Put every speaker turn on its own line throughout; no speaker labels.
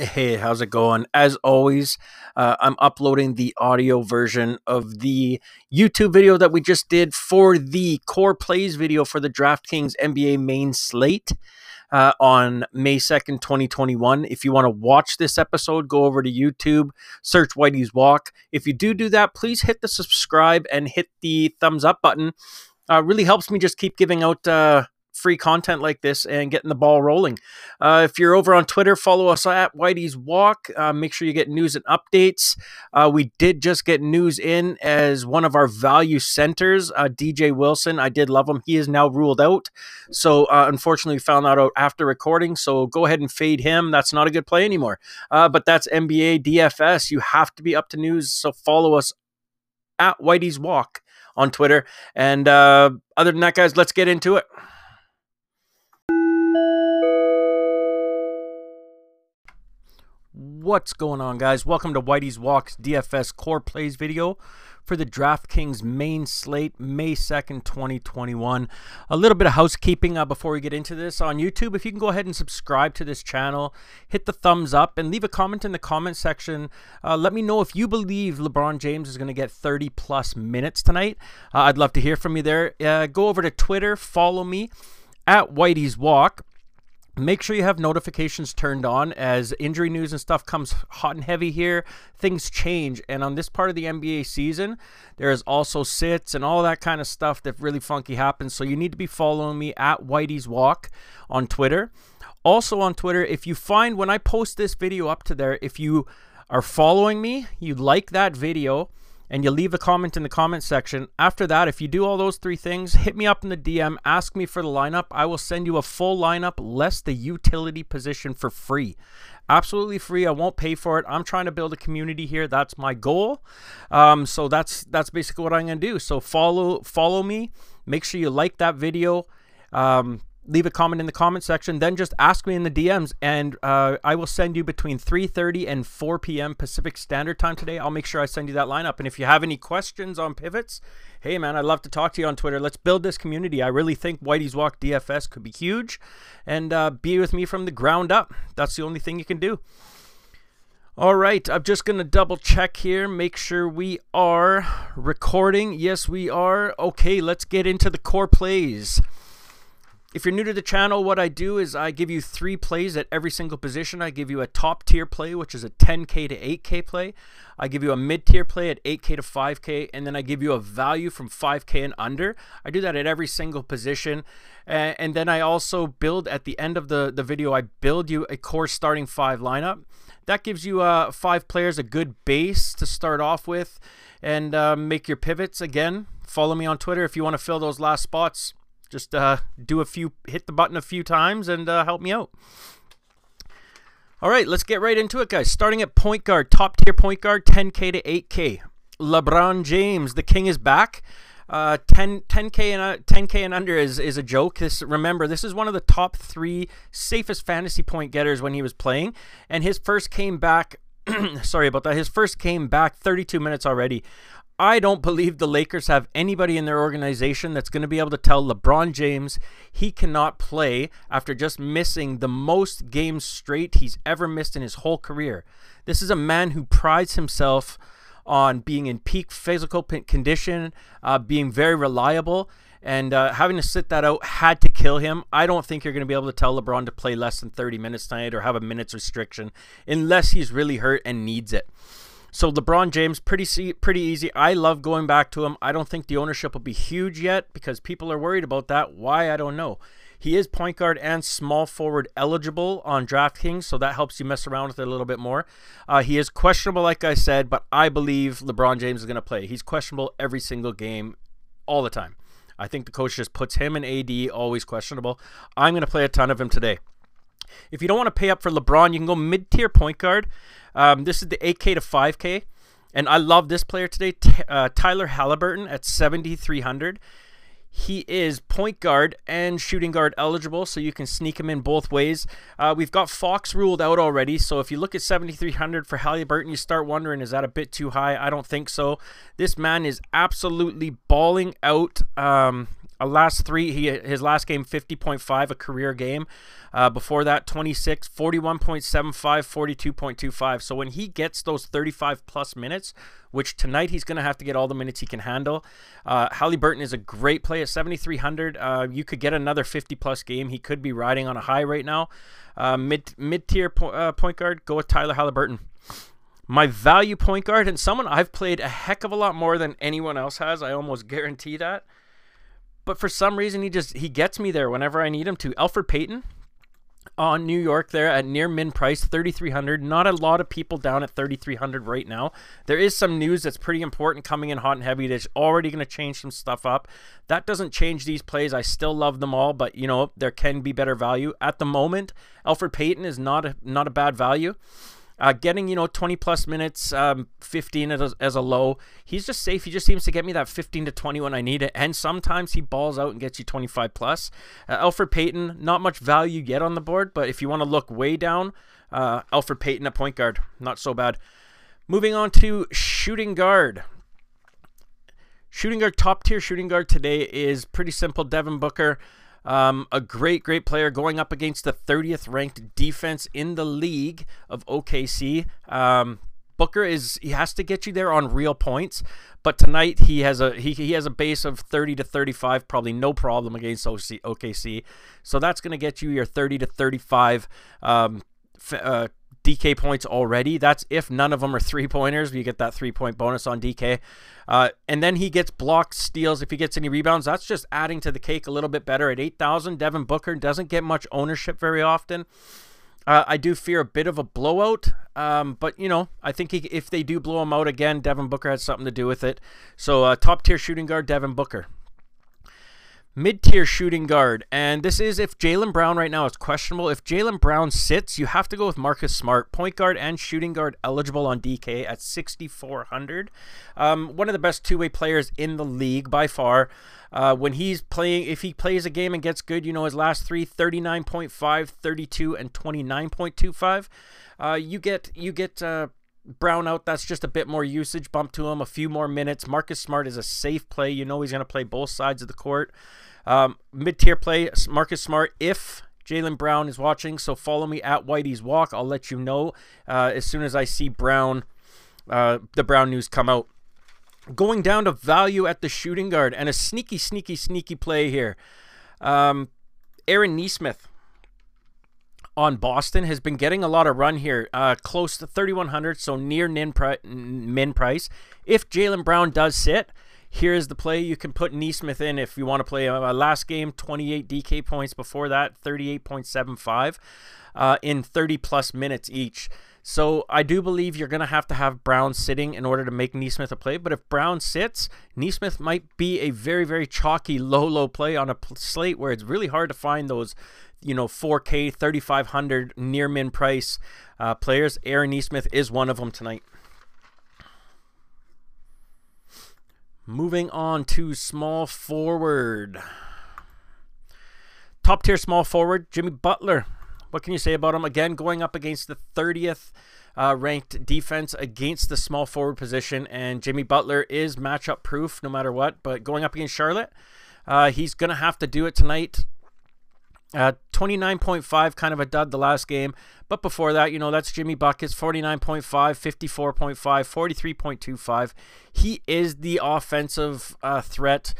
Hey, how's it going? As always, uh, I'm uploading the audio version of the YouTube video that we just did for the core plays video for the DraftKings NBA main slate uh, on May 2nd, 2021. If you want to watch this episode, go over to YouTube, search Whitey's Walk. If you do do that, please hit the subscribe and hit the thumbs up button. Uh, really helps me just keep giving out uh, free content like this and getting the ball rolling. Uh, if you're over on Twitter, follow us at Whitey's Walk. Uh, make sure you get news and updates. Uh, we did just get news in as one of our value centers, uh, DJ Wilson. I did love him. He is now ruled out. So uh, unfortunately, we found that out after recording. So go ahead and fade him. That's not a good play anymore. Uh, but that's NBA DFS. You have to be up to news. So follow us at Whitey's Walk on Twitter. And other than that, guys, let's get into it. What's going on, guys? Welcome to Whitey's Walks DFS Core Plays video for the DraftKings main slate, May 2nd, 2021. A little bit of housekeeping uh, before we get into this on YouTube. If you can go ahead and subscribe to this channel, hit the thumbs up, and leave a comment in the comment section. Uh, let me know if you believe LeBron James is going to get 30 plus minutes tonight. Uh, I'd love to hear from you there. Uh, go over to Twitter, follow me at Whitey's Walk make sure you have notifications turned on as injury news and stuff comes hot and heavy here. Things change. And on this part of the nba season there's also sits and all that kind of stuff that really funky happens. So you need to be following me at whitey's walk on twitter. Also on twitter if you find when i post this video up to there if you are following me you like that video and you leave a comment in the comment section. After that, if you do all those three things, hit me up in the DM, ask me for the lineup. I will send you a full lineup, less the utility position for free. Absolutely free. I won't pay for it. I'm trying to build a community here. That's my goal. Um, so that's that's basically what I'm gonna do. So follow follow me. Make sure you like that video. Um, leave a comment in the comment section then just ask me in the dms and uh, i will send you between 3.30 and 4 p.m pacific standard time today i'll make sure i send you that lineup and if you have any questions on pivots hey man i'd love to talk to you on twitter let's build this community i really think whitey's walk dfs could be huge and uh, be with me from the ground up that's the only thing you can do all right, I'm just going to double check here, make sure we are recording. Yes, we are. Okay, let's get into the core plays. If you're new to the channel, what I do is I give you three plays at every single position. I give you a top tier play, which is a 10K to 8K play. I give you a mid tier play at 8K to 5K, and then I give you a value from 5K and under. I do that at every single position. And then I also build at the end of the, the video, I build you a core starting five lineup. That gives you uh, five players a good base to start off with and uh, make your pivots. Again, follow me on Twitter if you want to fill those last spots just uh, do a few, hit the button a few times and uh, help me out. All right, let's get right into it, guys. Starting at point guard, top tier point guard, 10K to 8K. LeBron James, the king is back. Uh, 10, 10K and uh, 10K and under is, is a joke. This remember, this is one of the top three safest fantasy point getters when he was playing, and his first came back. sorry about that. His first came back 32 minutes already. I don't believe the Lakers have anybody in their organization that's going to be able to tell LeBron James he cannot play after just missing the most games straight he's ever missed in his whole career. This is a man who prides himself on being in peak physical condition, uh, being very reliable, and uh, having to sit that out had to kill him. I don't think you're going to be able to tell LeBron to play less than 30 minutes tonight or have a minutes restriction unless he's really hurt and needs it. So LeBron James, pretty pretty easy. I love going back to him. I don't think the ownership will be huge yet because people are worried about that. Why I don't know. He is point guard and small forward eligible on DraftKings, so that helps you mess around with it a little bit more. Uh, he is questionable, like I said, but I believe LeBron James is going to play. He's questionable every single game, all the time. I think the coach just puts him and AD always questionable. I'm going to play a ton of him today. If you don't want to pay up for LeBron, you can go mid tier point guard. Um, this is the 8K to 5K. And I love this player today, uh, Tyler Haliburton at 7,300. He is point guard and shooting guard eligible, so you can sneak him in both ways. Uh, we've got Fox ruled out already, so if you look at 7,300 for Haliburton, you start wondering, is that a bit too high? I don't think so. This man is absolutely balling out. Um, a last three, he his last game 50.5, a career game. Uh, before that, 26, 41.75, 42.25. So when he gets those 35 plus minutes, which tonight he's going to have to get all the minutes he can handle, uh, Haliburton is a great play at 7,300. Uh, you could get another 50 plus game. He could be riding on a high right now. Uh, mid mid tier po- uh, point guard, go with Tyler Haliburton. My value point guard, and someone I've played a heck of a lot more than anyone else has. I almost guarantee that but for some reason he just he gets me there whenever I need him to. Elfrid Payton on New York there at near min price 3300 not a lot of people down at 3300 right now. There is some news that's pretty important coming in hot and heavy that's already going to change some stuff up. That doesn't change these plays. I still love them all but you know there can be better value. At the moment Elfrid Payton is not a not a bad value uh, getting, you know, 20 plus minutes, um, 15 as a, as a low. He's just safe. He just seems to get me that 15 to 20 when I need it. And sometimes he balls out and gets you 25 plus. Uh, Elfrid Payton, not much value yet on the board, but if you want to look way down, uh, Elfrid Payton at point guard, not so bad. Moving on to shooting guard. Shooting guard, top tier shooting guard today is pretty simple. Devin Booker. Um, a great, great player going up against the 30th ranked defense in the league of OKC. Um, Booker is he has to get you there on real points, but tonight he has a he, he has a base of 30 to 35, probably no problem against OC, OKC. So that's going to get you your 30 to 35 um, uh, DK points already. That's if none of them are three pointers. You get that three point bonus on DK. Uh, and then he gets blocks, steals. If he gets any rebounds, that's just adding to the cake a little bit better. At 8,000, Devin Booker doesn't get much ownership very often. Uh, I do fear a bit of a blowout, um, but you know, I think he, if they do blow him out again, Devin Booker has something to do with it. So, uh, top tier shooting guard, Devin Booker mid tier shooting guard. And this is if Jaylen Brown right now is questionable. If Jaylen Brown sits, you have to go with Marcus Smart, point guard and shooting guard eligible on DK at 6,400. Um, one of the best two way players in the league by far. Uh, when he's playing, if he plays a game and gets good, you know, his last three 39.5, 32, and 29.25. Uh, you get, you get, uh, Brown out, that's just a bit more usage bump to him, a few more minutes. Marcus Smart is a safe play. You know he's going to play both sides of the court. Um, Mid tier play, Marcus Smart, if Jaylen Brown is watching. So follow me at Whitey's Walk. I'll let you know uh, as soon as I see Brown, uh, the Brown news come out. Going down to value at the shooting guard and a sneaky, sneaky, sneaky play here. Um, Aaron Nesmith on Boston has been getting a lot of run here, uh, close to 3,100, so near min, pri- min price. If Jaylen Brown does sit, here's the play you can put Nesmith in if you want to play a, a last game, 28 DK points before that, 38.75 uh, in 30 plus minutes each. So I do believe you're going to have to have Brown sitting in order to make Nesmith a play. But if Brown sits, Nesmith might be a very, very chalky low, low play on a slate where it's really hard to find those you know 4K 3500 near min price uh, players. Aaron Nesmith is one of them tonight. Moving on to small forward. Top tier small forward, Jimmy Butler. What can you say about him? Again, going up against the 30th uh, ranked defense against the small forward position, and Jimmy Butler is matchup proof no matter what. But going up against Charlotte, uh, he's going to have to do it tonight. Uh, 29.5, kind of a dud the last game. But before that, you know, that's Jimmy Buckets, 49.5, 54.5, 43.25. He is the offensive uh, threat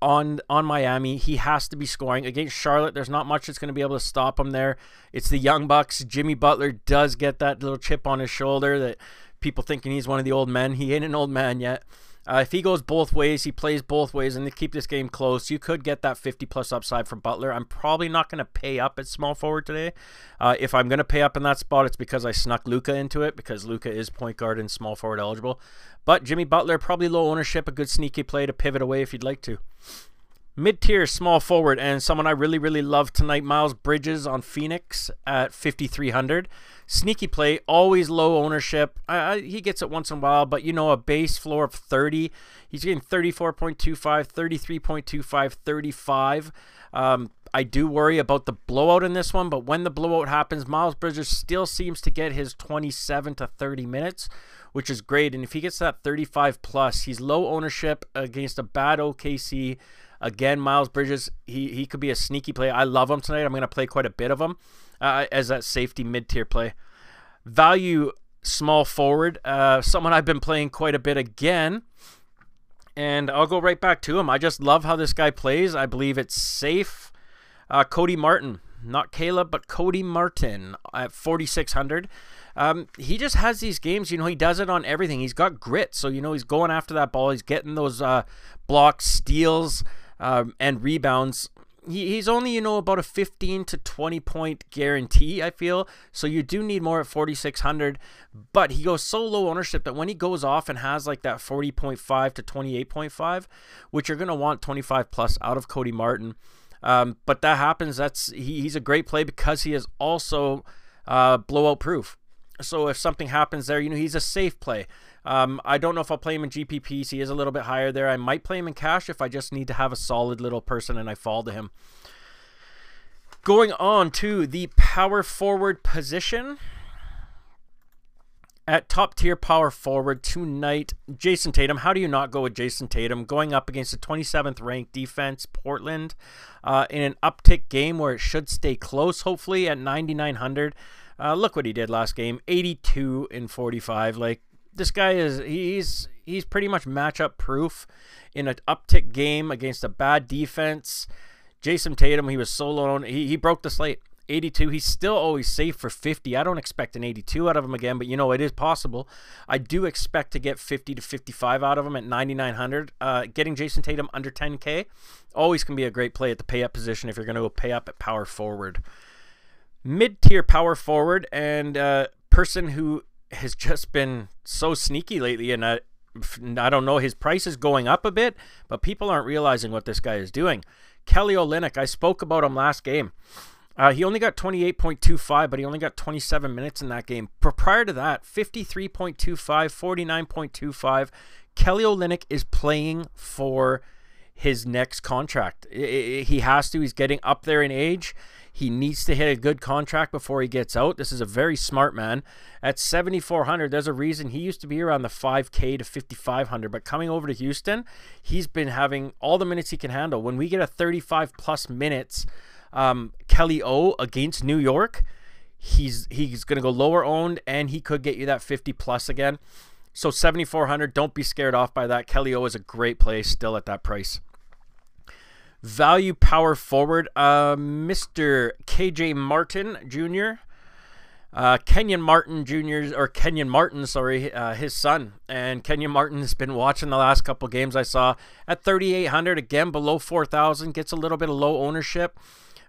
on on Miami. He has to be scoring against Charlotte. There's not much that's going to be able to stop him there. It's the Young Bucks. Jimmy Butler does get that little chip on his shoulder that people thinking he's one of the old men. He ain't an old man yet. Uh, if he goes both ways, he plays both ways, and they keep this game close, you could get that 50 plus upside from Butler. I'm probably not going to pay up at small forward today. Uh, if I'm going to pay up in that spot, it's because I snuck Luka into it because Luka is point guard and small forward eligible. But Jimmy Butler, probably low ownership, a good sneaky play to pivot away if you'd like to. Mid tier small forward and someone I really, really love tonight, Miles Bridges on Phoenix at 5,300. Sneaky play, always low ownership. He gets it once in a while, but you know, a base floor of 30. He's getting 34.25, 33.25, 35. Um, I do worry about the blowout in this one, but when the blowout happens, Miles Bridges still seems to get his 27 to 30 minutes, which is great. And if he gets that 35 plus, he's low ownership against a bad OKC Again, Miles Bridges, he, he could be a sneaky play. I love him tonight. I'm going to play quite a bit of him uh, as that safety mid tier play. Value small forward, uh, someone I've been playing quite a bit again. And I'll go right back to him. I just love how this guy plays. I believe it's safe. Uh, Cody Martin, not Caleb, but Cody Martin at 4,600. Um, he just has these games, you know, he does it on everything. He's got grit. So, you know, he's going after that ball. He's getting those uh, blocks, steals, um, and rebounds. He, he's only, you know, about a 15 to 20 point guarantee, I feel. So you do need more at 4,600. But he goes so low ownership that when he goes off and has like that 40.5 to 28.5, which you're going to want 25 plus out of Cody Martin. Um, but that happens. That's he, he's a great play because he is also uh, blowout proof. So if something happens there, you know, he's a safe play. Um, I don't know if I'll play him in GPPs. He is a little bit higher there. I might play him in cash if I just need to have a solid little person and I fall to him. Going on to the power forward position. At top tier power forward tonight, Jayson Tatum. How do you not go with Jayson Tatum going up against the 27th ranked defense, Portland, uh, in an uptick game where it should stay close, hopefully, at 9,900? Uh, look what he did last game 82 and 45. Like, this guy is, he's, he's pretty much matchup proof in an uptick game against a bad defense. Jayson Tatum, he was solo. He, he broke the slate. 82. He's still always safe for 50. I don't expect an 82 out of him again, but you know, it is possible. I do expect to get 50 to 55 out of him at 9,900. Uh, getting Jayson Tatum under 10K always can be a great play at the pay up position if you're going to go pay up at power forward. Mid tier power forward and uh, person who has just been so sneaky lately, and I, I don't know, his price is going up a bit, but people aren't realizing what this guy is doing. Kelly Olynyk, I spoke about him last game. Uh, he only got 28.25, but he only got 27 minutes in that game. prior to that, 53.25, 49.25. Kelly Olynyk is playing for his next contract. he has to. He's getting up there in age. He needs to hit a good contract before he gets out. This is a very smart man. At 7,400, there's a reason he used to be around the 5K to 5,500, but coming over to Houston, he's been having all the minutes he can handle. When we get a 35 plus minutes, um, Kelly O against New York, he's he's going to go lower owned and he could get you that 50 plus again. So 7400, don't be scared off by that. Kelly O is a great play still at that price. Value power forward, uh, Mr. KJ Martin Jr. Uh, Kenyon Martin Jr. or Kenyon Martin, sorry, uh, his son. And Kenyon Martin has been watching the last couple games I saw at 3,800, again below 4,000, gets a little bit of low ownership.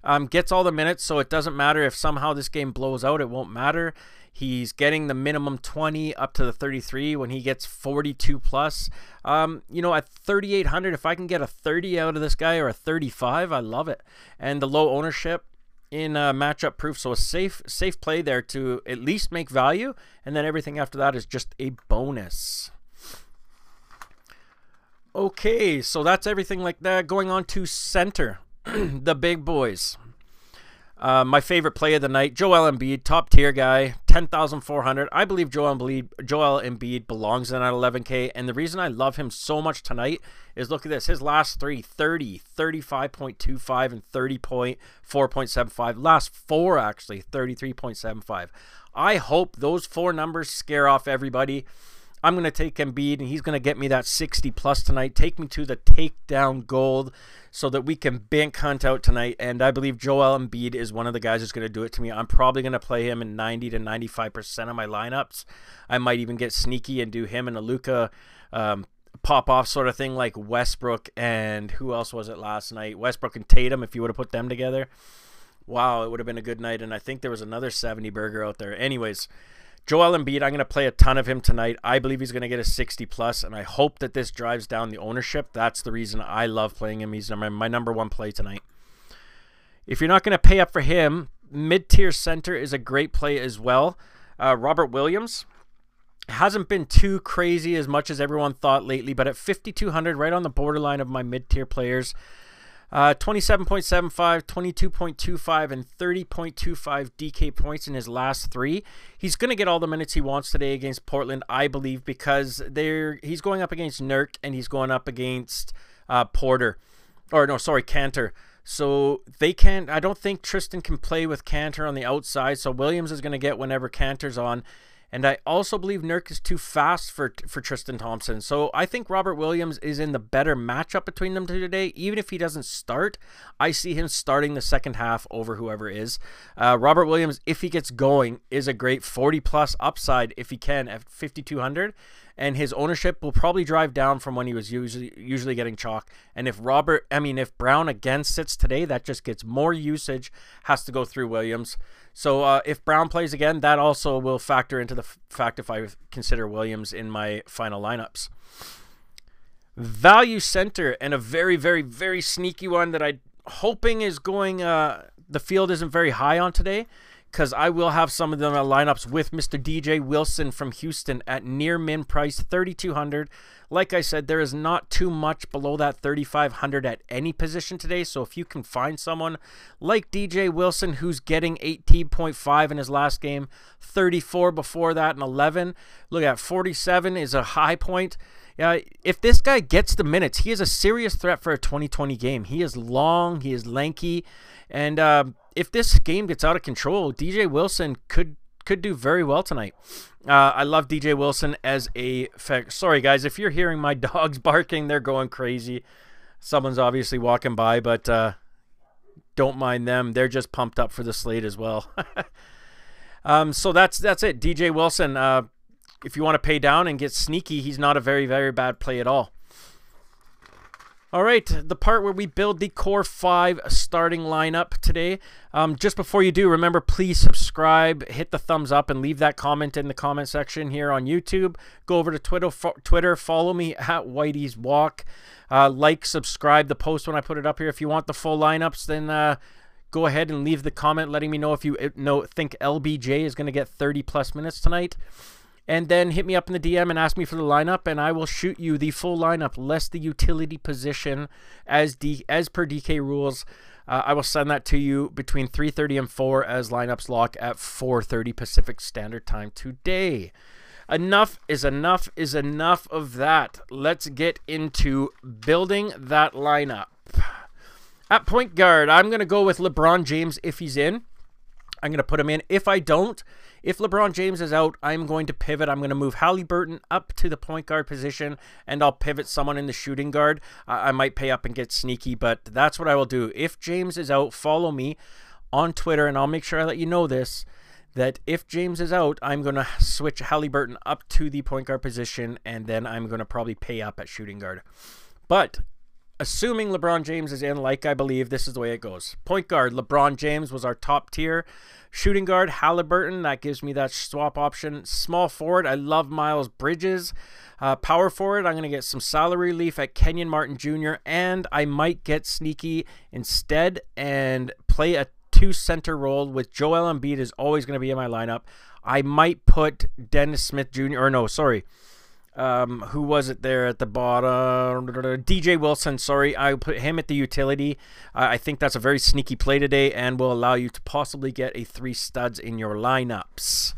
Um, gets all the minutes, so it doesn't matter if somehow this game blows out. It won't matter. He's getting the minimum 20 up to the 33 when he gets 42 plus. Um, you know, at 3,800, if I can get a 30 out of this guy or a 35, I love it. And the low ownership in uh, matchup proof, so a safe safe play there to at least make value, and then everything after that is just a bonus. Okay, so that's everything like that. Going on to center, the big boys. Uh, my favorite play of the night, Joel Embiid, top tier guy, 10,400. I believe Joel Embiid, Joel Embiid belongs in at 11K. And the reason I love him so much tonight is look at this. His last three 30, 35.25, and 30.4.75. Last four, actually, 33.75. I hope those four numbers scare off everybody. I'm going to take Embiid, and he's going to get me that 60 plus tonight. Take me to the takedown gold so that we can bank hunt out tonight. And I believe Joel Embiid is one of the guys who's going to do it to me. I'm probably going to play him in 90 to 95% of my lineups. I might even get sneaky and do him and a Luka um, pop off sort of thing like Westbrook and who else was it last night? Westbrook and Tatum, if you would have put them together. Wow, it would have been a good night. And I think there was another 70 burger out there. Anyways, Joel Embiid, I'm going to play a ton of him tonight. I believe he's going to get a 60 plus, and I hope that this drives down the ownership. That's the reason I love playing him. He's my number one play tonight. If you're not going to pay up for him, mid tier center is a great play as well. Uh, Robert Williams hasn't been too crazy as much as everyone thought lately, but at 5,200, right on the borderline of my mid tier players. Uh, 27.75, 22.25, and 30.25 DK points in his last three. He's going to get all the minutes he wants today against Portland, I believe, because they're he's going up against Nurk and he's going up against uh, Porter. or no, sorry, Kanter. So they can't. I don't think Tristan can play with Kanter on the outside. So Williams is going to get whenever Kanter's on. And I also believe Nurk is too fast for for Tristan Thompson. So I think Robert Williams is in the better matchup between them two today. Even if he doesn't start, I see him starting the second half over whoever is. Uh, Robert Williams, if he gets going, is a great 40 plus upside if he can at 5200 and his ownership will probably drive down from when he was usually usually getting chalk. And if Robert, I mean, if Brown again sits today, that just gets more usage. Has to go through Williams. So uh, if Brown plays again, that also will factor into the fact if I consider Williams in my final lineups. Value center and a very, very, very sneaky one that I hoping is going. Uh, the field isn't very high on today because I will have some of them at lineups with Mr. DJ Wilson from Houston at near min price 3200. Like I said, there is not too much below that 3500 at any position today. So if you can find someone like DJ Wilson who's getting 18.5 in his last game, 34 before that, and 11, look at 47 is a high point. Yeah, if this guy gets the minutes, he is a serious threat for a 2020 game. He is long, he is lanky, and uh, if this game gets out of control, DJ Wilson could could do very well tonight. Uh, I love DJ Wilson as a. Sorry, guys, if you're hearing my dogs barking, they're going crazy. Someone's obviously walking by, but uh, don't mind them. They're just pumped up for the slate as well. um, so that's that's it. DJ Wilson. If you want to pay down and get sneaky, he's not a very very bad play at all. All right, the part where we build the core five starting lineup today. Um, just before you do, remember please subscribe, hit the thumbs up, and leave that comment in the comment section here on YouTube. Go over to Twitter, Twitter follow me at Whitey's Walk. Uh, like, subscribe the post when I put it up here. If you want the full lineups, then uh, go ahead and leave the comment letting me know if you uh, know think LBJ is going to get 30 plus minutes tonight and then hit me up in the DM and ask me for the lineup, and I will shoot you the full lineup, less the utility position as D as per DK rules. Uh, I will send that to you between 3:30 and 4 as lineups lock at 4:30 Pacific Standard Time today. Enough is enough is enough of that. Let's get into building that lineup. At point guard, I'm going to go with LeBron James if he's in. I'm going to put him in. If I don't, if LeBron James is out, I'm going to pivot. I'm going to move Haliburton up to the point guard position, and I'll pivot someone in the shooting guard. I, I might pay up and get sneaky, but that's what I will do. If James is out, follow me on Twitter, and I'll make sure I let you know this that if James is out, I'm going to switch Haliburton up to the point guard position, and then I'm going to probably pay up at shooting guard. But assuming LeBron James is in, like I believe, this is the way it goes. Point guard, LeBron James was our top tier. Shooting guard, Haliburton, That gives me that swap option. Small forward, I love Miles Bridges. Uh, power forward, I'm going to get some salary relief at Kenyon Martin Jr. And I might get sneaky instead and play a two center role with Joel Embiid is always going to be in my lineup. I might put Dennis Smith Jr. or no, sorry. Um, who was it there at the bottom? DJ Wilson, sorry. I put him at the utility. Uh, I think that's a very sneaky play today and will allow you to possibly get a three studs in your lineups.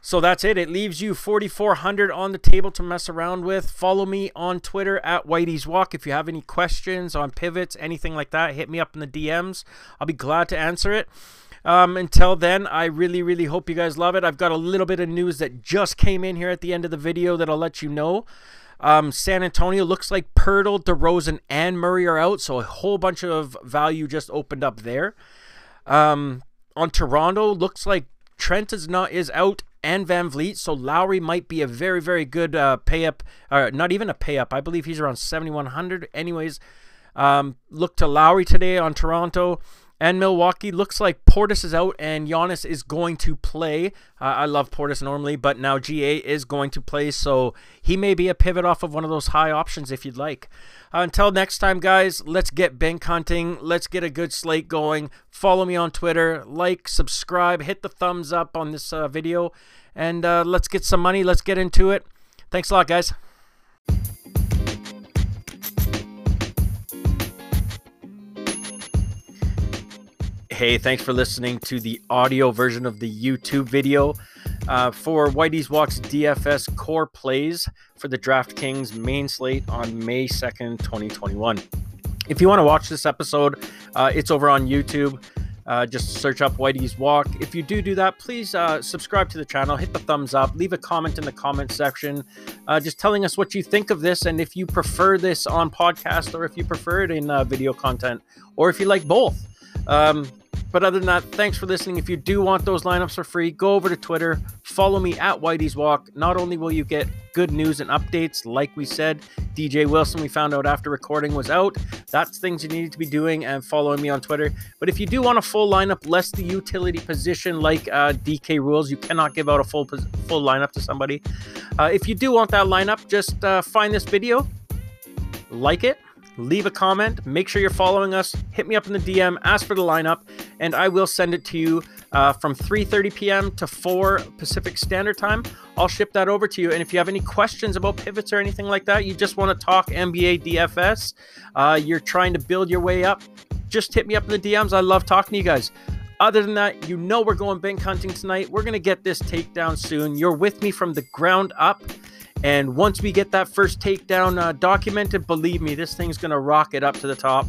So that's it. It leaves you 4,400 on the table to mess around with. Follow me on Twitter at Whitey's Walk. If you have any questions on pivots, anything like that, hit me up in the DMs. I'll be glad to answer it. Um, until then, I really, really hope you guys love it. I've got a little bit of news that just came in here at the end of the video that I'll let you know. Um, San Antonio looks like Poeltl, DeRozan, and Murray are out, so a whole bunch of value just opened up there. Um, on Toronto, looks like Trent is not is out and VanVleet, so Lowry might be a very, very good uh, pay up, or not even a pay up. I believe he's around 7,100. Anyways, um, look to Lowry today on Toronto. And Milwaukee looks like Portis is out and Giannis is going to play. Uh, I love Portis normally, but now GA is going to play, so he may be a pivot off of one of those high options if you'd like. Uh, until next time, guys, let's get bank hunting. Let's get a good slate going. Follow me on Twitter, like, subscribe, hit the thumbs up on this uh, video, and uh, let's get some money. Let's get into it. Thanks a lot, guys. Hey, thanks for listening to the audio version of the YouTube video uh, for Whitey's Walks DFS core plays for the DraftKings main slate on May 2nd, 2021. If you want to watch this episode, uh, it's over on YouTube. Uh, just search up Whitey's Walk. If you do do that, please uh, subscribe to the channel, hit the thumbs up, leave a comment in the comment section, uh, just telling us what you think of this and if you prefer this on podcast or if you prefer it in uh, video content or if you like both. Um, but other than that, thanks for listening. If you do want those lineups for free, go over to Twitter, follow me at Whitey's Walk. Not only will you get good news and updates, like we said, DJ Wilson, we found out after recording was out. That's things you needed to be doing and following me on Twitter. But if you do want a full lineup, less the utility position like uh, DK rules, you cannot give out a full full lineup to somebody. Uh, if you do want that lineup, just uh, find this video, like it, leave a comment, make sure you're following us, hit me up in the DM, ask for the lineup, and I will send it to you uh, from 3:30 p.m. to 4 Pacific Standard Time. I'll ship that over to you. And if you have any questions about pivots or anything like that, you just want to talk NBA DFS, uh, you're trying to build your way up, just hit me up in the DMs. I love talking to you guys. Other than that, you know we're going bank hunting tonight. We're gonna get this takedown soon. You're with me from the ground up. And once we get that first takedown uh, documented, believe me, this thing's going to rocket up to the top.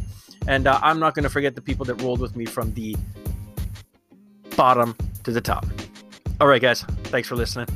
And uh, I'm not going to forget the people that rolled with me from the bottom to the top. All right, guys. Thanks for listening.